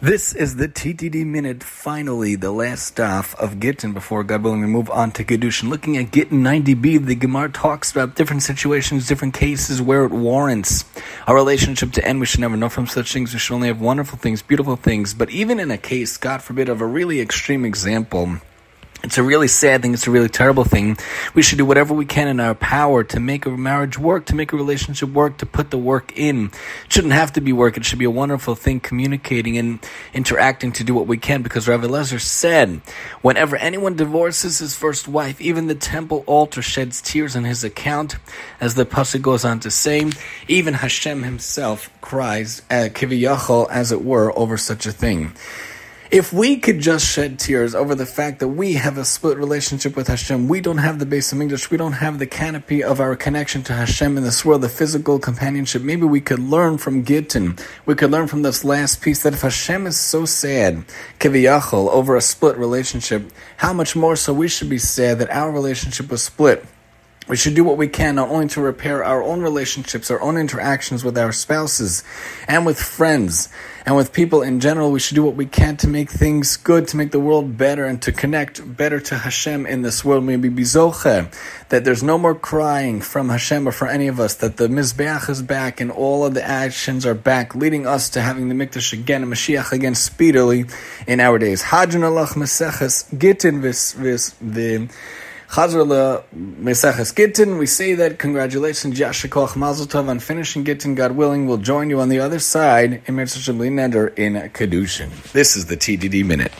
This is the TTD minute, finally, the last daf of Gittin before God willing we move on to Kedushin. Looking at Gittin 90b, the Gemara talks about different situations, different cases where it warrants our relationship to end. We should never know from such things. We should only have wonderful things, beautiful things. But even in a case, God forbid, of a really extreme example, it's a really sad thing. It's a really terrible thing. We should do whatever we can in our power to make a marriage work, to make a relationship work, to put the work in. It shouldn't have to be work. It should be a wonderful thing, communicating and interacting to do what we can. Because Rav Elazar said, whenever anyone divorces his first wife, even the temple altar sheds tears on his account. As the pasuk goes on to say, even Hashem himself cries, uh, kiviyachol, as it were, over such a thing. If we could just shed tears over the fact that we have a split relationship with Hashem, we don't have the base of English, we don't have the canopy of our connection to Hashem in this world, the physical companionship, maybe we could learn from Gittin, we could learn from this last piece that if Hashem is so sad, kiviyachol, over a split relationship, how much more so we should be sad that our relationship was split. We should do what we can not only to repair our own relationships, our own interactions with our spouses and with friends and with people in general. We should do what we can to make things good, to make the world better, and to connect better to Hashem in this world. Maybe bizoche, that there's no more crying from Hashem or for any of us, that the Mizbeach is back and all of the actions are back, leading us to having the Mikdash again and Mashiach again speedily in our days. Hadran alach Meseches Gittin vis vis the Chazar Meseches Gittin, we say that congratulations, Yasher koach Mazel Tov on finishing Gittin. God willing, we'll join you on the other side in Mitzvah Neder in Kedushin. This is the TDD Minute.